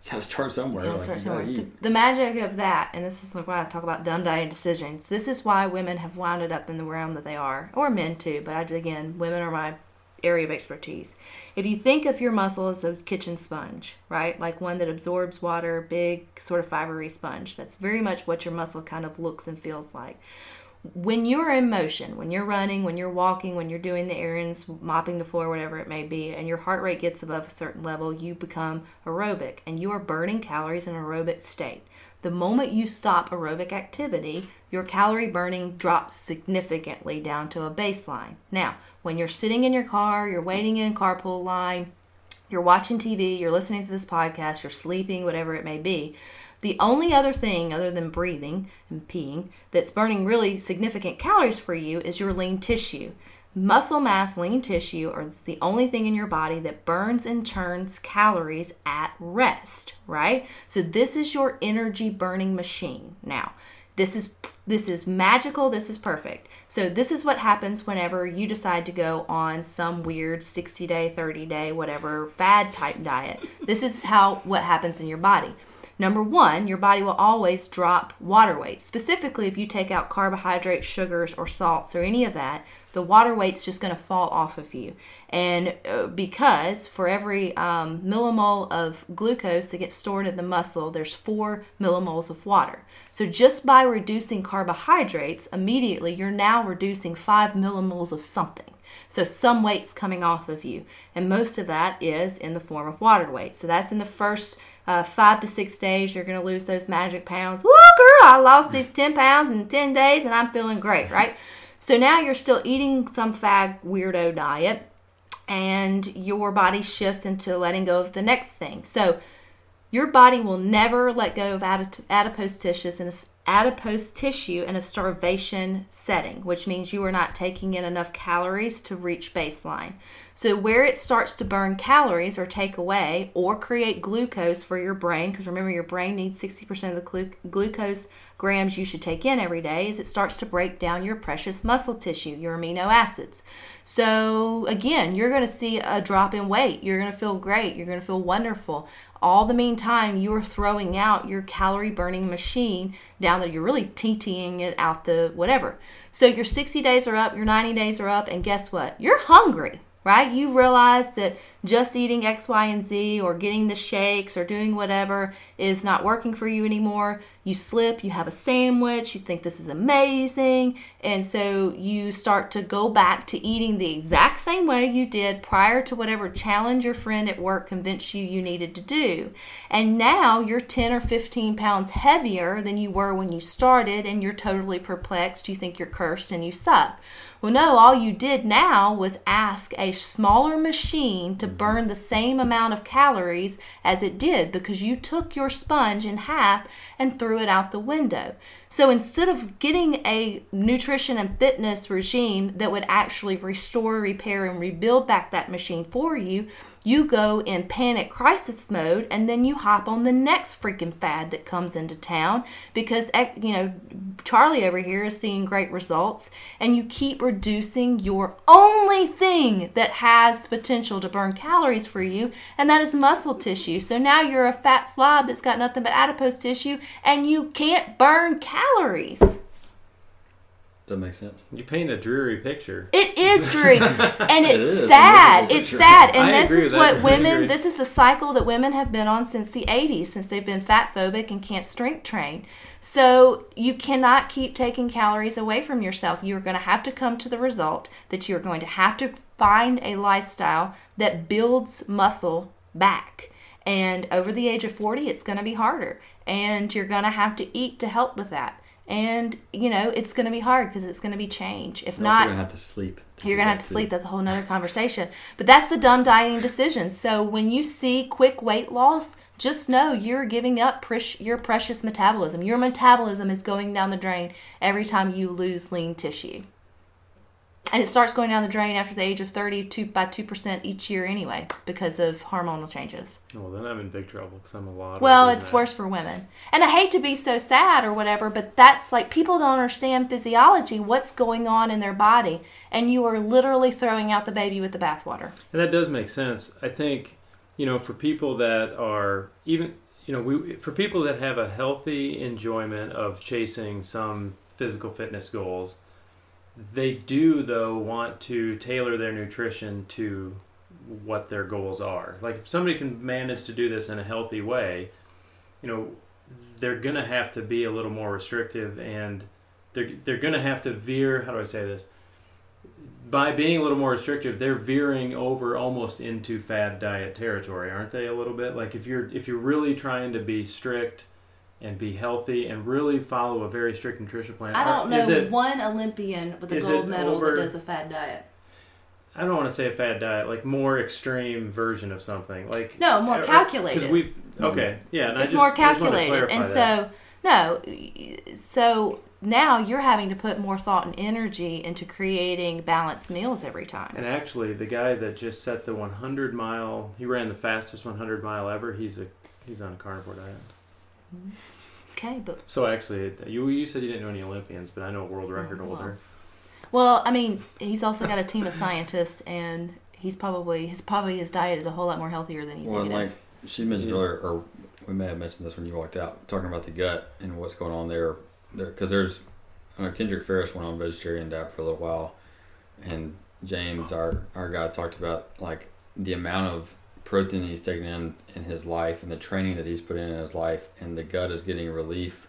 gotta start somewhere. Like, start somewhere. gotta So the magic of that, and this is like why I talk about dumb diet decisions. This is why women have wound up in the realm that they are, or men too. But I, again, women are my area of expertise. If you think of your muscle as a kitchen sponge, right, like one that absorbs water, big sort of fibery sponge, that's very much what your muscle kind of looks and feels like when you're in motion, when you're running, when you're walking, when you're doing the errands, mopping the floor, whatever it may be, and your heart rate gets above a certain level, you become aerobic and you are burning calories in an aerobic state. The moment you stop aerobic activity, your calorie burning drops significantly down to a baseline. Now, when you're sitting in your car, you're waiting in carpool line, you're watching TV, you're listening to this podcast, you're sleeping, whatever it may be. The only other thing other than breathing and peeing that's burning really significant calories for you is your lean tissue. Muscle mass, lean tissue are it's the only thing in your body that burns and churns calories at rest, right? So this is your energy burning machine. Now, this is this is magical, this is perfect. So this is what happens whenever you decide to go on some weird 60 day, 30 day, whatever fad type diet. This is how what happens in your body. Number one, your body will always drop water weight. Specifically, if you take out carbohydrates, sugars, or salts, or any of that, the water weight's just going to fall off of you. And uh, because for every um, millimole of glucose that gets stored in the muscle, there's four millimoles of water. So just by reducing carbohydrates, immediately you're now reducing five millimoles of something. So some weight's coming off of you, and most of that is in the form of water weight. So that's in the first uh, five to six days. You're going to lose those magic pounds. Woo, girl! I lost these ten pounds in ten days, and I'm feeling great, right? So now you're still eating some fag weirdo diet, and your body shifts into letting go of the next thing. So your body will never let go of adipose tissues and adipose tissue in a starvation setting, which means you are not taking in enough calories to reach baseline. So where it starts to burn calories or take away or create glucose for your brain, because remember your brain needs 60% of the glu- glucose grams you should take in every day, is it starts to break down your precious muscle tissue, your amino acids. So again, you're going to see a drop in weight. You're going to feel great. You're going to feel wonderful. All the meantime, you're throwing out your calorie burning machine down there. You're really TTing it out the whatever. So your 60 days are up, your 90 days are up, and guess what? You're hungry, right? You realize that just eating X, Y, and Z or getting the shakes or doing whatever is not working for you anymore. You slip, you have a sandwich, you think this is amazing, and so you start to go back to eating the exact same way you did prior to whatever challenge your friend at work convinced you you needed to do. And now you're 10 or 15 pounds heavier than you were when you started, and you're totally perplexed. You think you're cursed and you suck. Well, no, all you did now was ask a smaller machine to burn the same amount of calories as it did because you took your sponge in half and threw it out the window. So instead of getting a nutrition and fitness regime that would actually restore, repair, and rebuild back that machine for you, you go in panic crisis mode and then you hop on the next freaking fad that comes into town because eh, you know Charlie over here is seeing great results and you keep reducing your only thing that has the potential to burn calories for you and that is muscle tissue. So now you're a fat slob that's got nothing but adipose tissue and you can't burn calories. Does that make sense? You paint a dreary picture. It is dreary, and it's is. sad. It's a It's miserable sad, and I this agree is with what that. Women. This is the cycle that women have been on since the '80s, since they've been fat phobic and can't strength train. So you cannot keep taking calories away from yourself. You are going to have to come to the result that you are going to have to find a lifestyle that builds muscle back. And over the age of 40, it's going to be harder. And you're going to have to eat to help with that. And, you know, it's going to be hard because it's going to be change. If not, You're gonna have to sleep. you're gonna have to sleep. That's a whole nother conversation. But that's the dumb dieting decision. So when you see quick weight loss, just know you're giving up pres- your precious metabolism. Your metabolism is going down the drain every time you lose lean tissue, and it starts going down the drain after the age of 32 by two percent each year anyway because of hormonal changes. Well, then I'm in big trouble because I'm a lot. Well, it's that. worse for women. And I hate to be so sad or whatever, but that's like people don't understand physiology, what's going on in their body, and you are literally throwing out the baby with the bathwater. And that does make sense. I think, you know, for people that are even, you know, we for people that have a healthy enjoyment of chasing some physical fitness goals, they do though want to tailor their nutrition to what their goals are. Like if somebody can manage to do this in a healthy way, you know, they're going to have to be a little more restrictive and they're they're going to have to veer, how do I say this? by being a little more restrictive, they're veering over almost into fad diet territory, aren't they? A little bit. Like if you're if you're really trying to be strict and be healthy and really follow a very strict nutrition plan. I don't know Is it, one Olympian with a gold medal over- that does a fad diet. I don't want to say a fad diet, like more extreme version of something. Like No, more uh, uh, Because calculated. we've okay, yeah, and I it's just, more I just wanna calculated. And that. so, no, so now you're having to put more thought and energy into creating balanced meals every time. And actually, the guy that just set the 100 mile, he ran the fastest 100 mile ever. He's a he's on a carnivore diet. Okay, but So actually, you you said you didn't know any Olympians, but I know a world oh, record Oh, well. holder. Well, I mean, he's also got a team of scientists, and he's probably his probably his diet is a whole lot more healthier than you Well, think it like is. she mentioned Yeah. earlier, or we may have mentioned this when you walked out, talking about the gut and what's going on there. Because there's, I know Kendrick Ferris went on vegetarian diet for a little while, and James, our our guy, talked about like the amount of protein he's taking in in his life and the training that he's put in in his life, and the gut is getting relief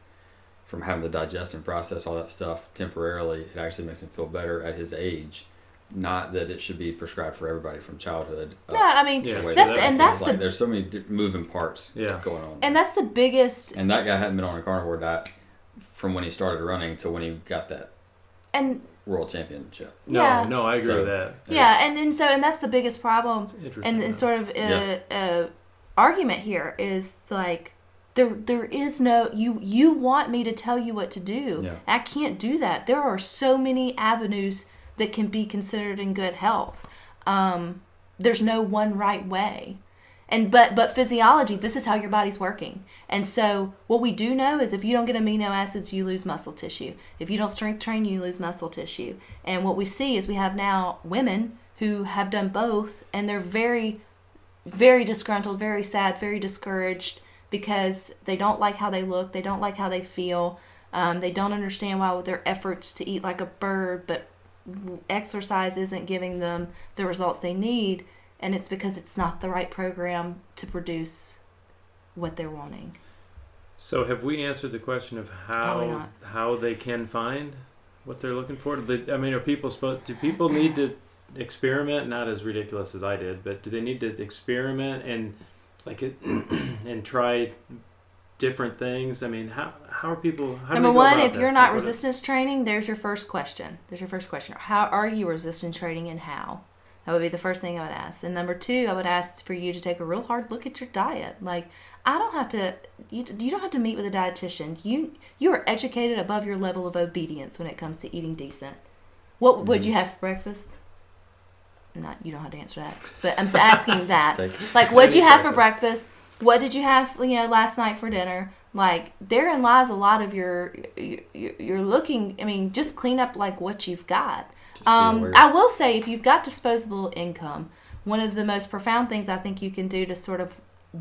from having to digest and process all that stuff temporarily. It actually makes him feel better at his age. Not that it should be prescribed for everybody from childhood. up No, I mean, Yeah, that's so and it's that's like the there's so many moving parts Yeah. going on. and that's the biggest and that guy hadn't been on a carnivore diet from when he started running to when he got that and world championship. No, Yeah. no, I agree So- with that. yeah, and, and so and that's the biggest problem It's interesting. and, though. and sort of uh, Yeah. uh, argument here is like there there is no you you want me to tell you what to do Yeah. i can't do that there are so many avenues that can be considered in good health um, there's no one right way and but but physiology this is how your body's working. And so what we do know is if you don't get amino acids you lose muscle tissue. If you don't strength train you lose muscle tissue. And what we see is we have now women who have done both and they're very very disgruntled, very sad, very discouraged because they don't like how they look, they don't like how they feel, um, they don't understand why with their efforts to eat like a bird, but exercise isn't giving them the results they need, and it's because it's not the right program to produce what they're wanting. So have we answered the question of how how they can find what they're looking for? They, I mean, are people supposed? Do people need to experiment? Not as ridiculous as I did, but do they need to experiment and like it, and try different things? I mean, how how are people? How do Number one, if you're this? not Like, resistance training, there's your first question. There's your first question. How are you resistance training and how? That would be the first thing I would ask. And number two, I would ask for you to take a real hard look at your diet. Like, I don't have to. You, you don't have to meet with a dietitian. You you are educated above your level of obedience when it comes to eating decent. What would mm-hmm. you have for breakfast? not you don't have to answer that, but I'm asking that. Like, what'd you have for breakfast. breakfast? What did you have, you know, last night for dinner? Like, therein lies a lot of your, your you're looking. I mean, just clean up like what you've got. Um. I will say, if you've got disposable income, one of the most profound things I think you can do to sort of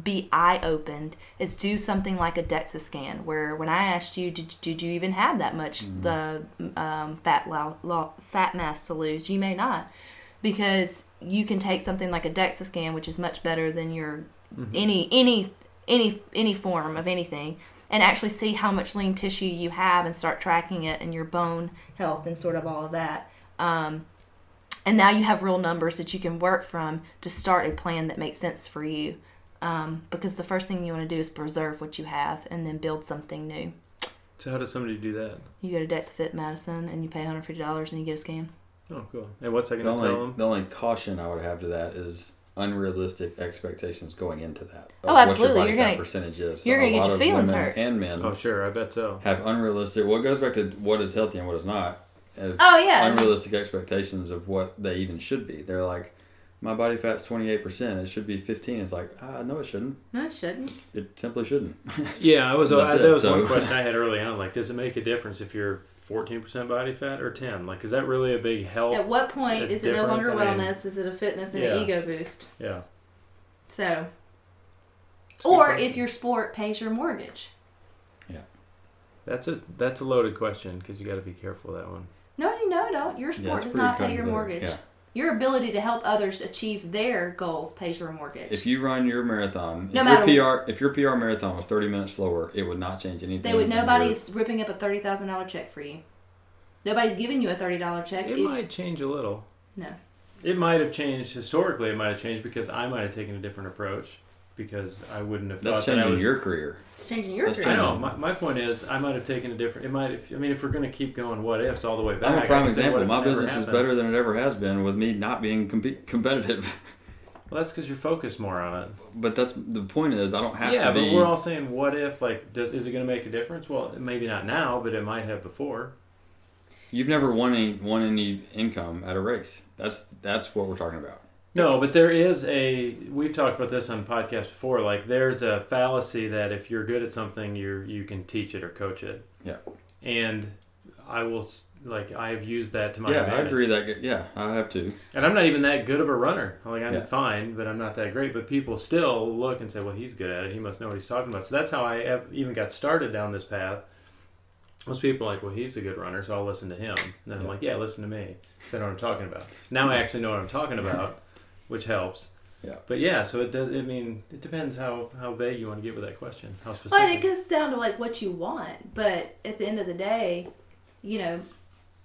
be eye opened is do something like a DEXA scan. Where when I asked you, did, did you even have that much the um, fat lo- lo- fat mass to lose? You may not, because you can take something like a DEXA scan, which is much better than your any any any any form of anything and actually see how much lean tissue you have and start tracking it and your bone health and sort of all of that um, and now you have real numbers that you can work from to start a plan that makes sense for you um, because the first thing you want to do is preserve what you have and then build something new So how does somebody do that? you go to DexaFit Madison and you pay $150 and you get a scan Oh, cool. And what's I The going to tell only, them? the only caution I would have to that is unrealistic expectations going into that. of Oh, what absolutely. Your You're gonna- percentage is. you're A gonna get your feelings hurt. And men Oh, sure. I bet so. have unrealistic. Well, goes back to what is healthy and what is not. Have oh yeah Unrealistic expectations of what they even should be. They're like, my body fat's twenty eight percent. It should be fifteen. It's like, ah, no, it shouldn't. no it shouldn't It simply shouldn't. Yeah, I was. I, that was so- one question I had early on. Like, does it make a difference if you're 14% body fat or 10? Like, is that really a big health? at what point a is it no difference? longer I mean, wellness is it a fitness and Yeah. an ego boost Yeah. so It's a good or question. if your sport pays your mortgage yeah That's a that's a loaded question because you got to be careful of that one. No, no, no. Your Yeah, sport it's does not pay your mortgage. Yeah. Your ability to help others achieve their goals pays your mortgage. If you run your marathon, No if matter- your PR if your PR marathon was thirty minutes slower, it would not change anything. they would in your- nobody's ripping up a thirty thousand dollar check for you. Nobody's giving you a thirty dollar check. It It- might change a little. no. It might have changed historically. It might have changed because I might have taken a different approach because I wouldn't have That's thought that I changing was. your career. It's changing your That's I know. My, my point is, I might have taken a different. It might. Have, I mean, if we're going to keep going, what ifs all the way back? I'm I a prime example. My it never business is better than it ever has been with me not being compe- competitive. Well, that's because you're focused more on it. But that's the point is I don't have yeah, to but we're all saying, what if? Like, does is it going to make a difference? Well, maybe not now, but it might have before. You've never won any won any income at a race. That's that's what we're talking about. No, but there is a. We've talked about this on podcasts before. Like, there's a fallacy that if you're good at something, you you can teach it or coach it. Yeah. And I will like I've used that to my advantage. yeah, I agree that. Yeah, I have to. And I'm not even that good of a runner. Like I'm Yeah. fine, but I'm not that great. But people still look and say, "Well, he's good at it. He must know what he's talking about." So that's how I ev- even got started down this path. Most people are like, "Well, he's a good runner, so I'll listen to him." And then I'm like, "Yeah, listen to me. I know what I'm talking about." Now I actually know what I'm talking about, which helps. Yeah. But yeah, so it does. I mean, it depends how how vague you want to get with that question. How But specific. it goes down to like what you want. But at the end of the day, you know,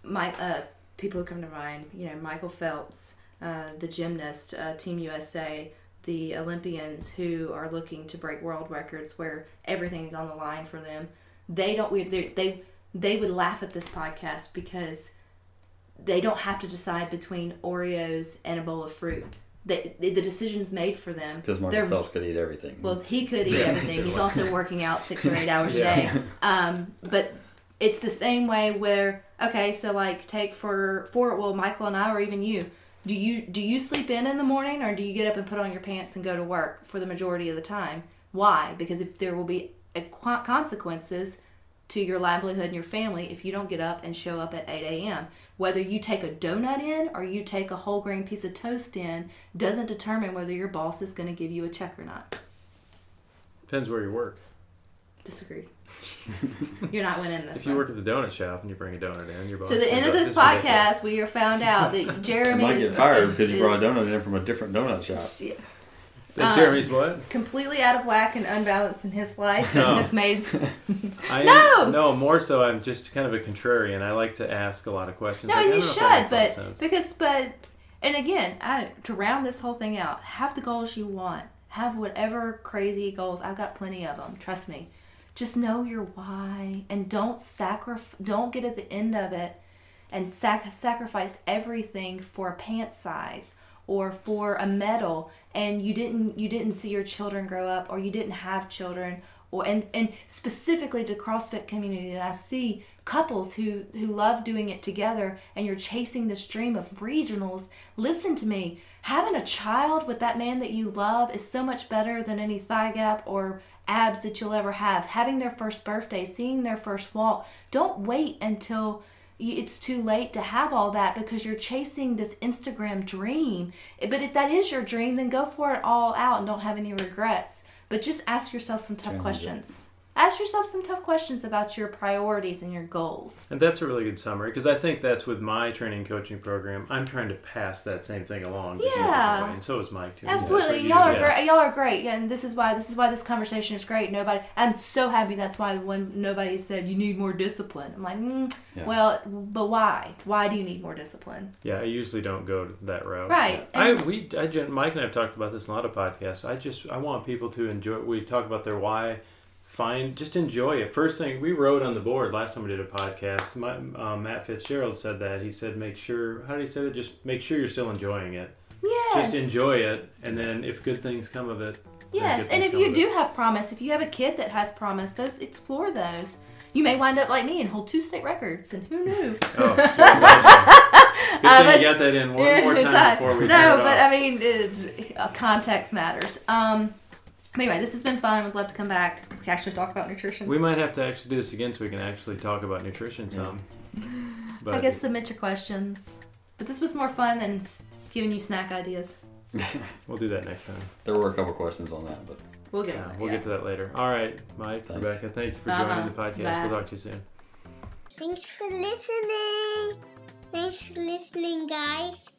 my uh, people who come to mind, you know, Michael Phelps, uh, the gymnast, uh, Team USA, the Olympians who are looking to break world records where everything's on the line for them. They don't. we- They they they would laugh at this podcast because they don't have to decide between Oreos and a bowl of fruit. The the decision's made for them. Because Michael They're Phelps could eat everything. well, he could eat everything. He's also working out six or eight hours Yeah. a day. Um, but it's the same way where okay, so like take for for well, Michael and I, or even you. Do you do you sleep in in the morning, or do you get up and put on your pants and go to work for the majority of the time? Why? Because if there will be a qu- consequences to your livelihood and your family if you don't get up and show up at 8 a.m. Whether you take a donut in or you take a whole grain piece of toast in doesn't determine whether your boss is going to give you a check or not. depends where you work. Disagreed. You're not winning this If you one. work at the donut shop and you bring a donut in, your boss. So the end of like, this podcast, we have found out that you Jeremy might get fired is- because you brought a donut in from a different donut shop. yeah, That Um, Jeremy's what? completely out of whack and unbalanced in his life No. and has made I No! no more so. I'm just kind of a contrarian. I like to ask a lot of questions. no, Like, and you don't know if that should, makes a lot of but because but and again, I, to round this whole thing out, have the goals you want. Have whatever crazy goals. I've got plenty of them. Trust me. Just know your why and don't sacrifice. Don't get at the end of it and sac- sacrifice everything for a pant size or for a medal and you didn't you didn't see your children grow up or you didn't have children or and, and specifically to CrossFit community that I see couples who who love doing it together and you're chasing this dream of regionals listen to me. Having a child with that man that you love is so much better than any thigh gap or abs that you'll ever have. Having their first birthday seeing their first walk. Don't wait until it's too late to have all that because you're chasing this Instagram dream. But if that is your dream, then go for it all out and don't have any regrets. But just ask yourself some tough questions. it. Ask yourself some tough questions about your priorities and your goals. And that's a really good summary because I think that's with my training coaching program. I'm trying to pass that same thing along. just in a different Yeah. And so is Mike too. Absolutely, y'all are Yeah. great. Y'all are great, yeah, and this is why this is why this conversation is great. Nobody, I'm so happy. That's why when nobody said you need more discipline, I'm like, mm, Yeah. well, but why? Why do you need more discipline? Yeah, I usually don't go that route. Right, I we I, Mike and I have talked about this in a lot of podcasts. I just I want people to enjoy. We talk about their why. Find just enjoy it. First thing we wrote on the board last time we did a podcast. My, um, Matt Fitzgerald said that he said make sure. How did he say that? Just make sure you're still enjoying it. Yes, Just enjoy it, and then if good things come of it. Yes, and if you do it. have promise, if you have a kid that has promise, those explore those. You may wind up like me and hold two state records, and who knew? Oh, good Uh, thing but- you got that in one more time before we no, but. I mean, it, uh, context matters. Um, anyway, this has been fun. Would love to come back. We can actually talk about nutrition. we might have to actually do this again so we can actually talk about nutrition some. But I guess submit your questions. But this was more fun than s- giving you snack ideas. we'll do that next time. There were a couple questions on that, but We'll get Yeah, on it. we'll yeah. get to that later. All right, Mike, Thanks. Rebecca, thank you for Uh-huh. joining the podcast. Bye. We'll talk to you soon. Thanks for listening. Thanks for listening, guys.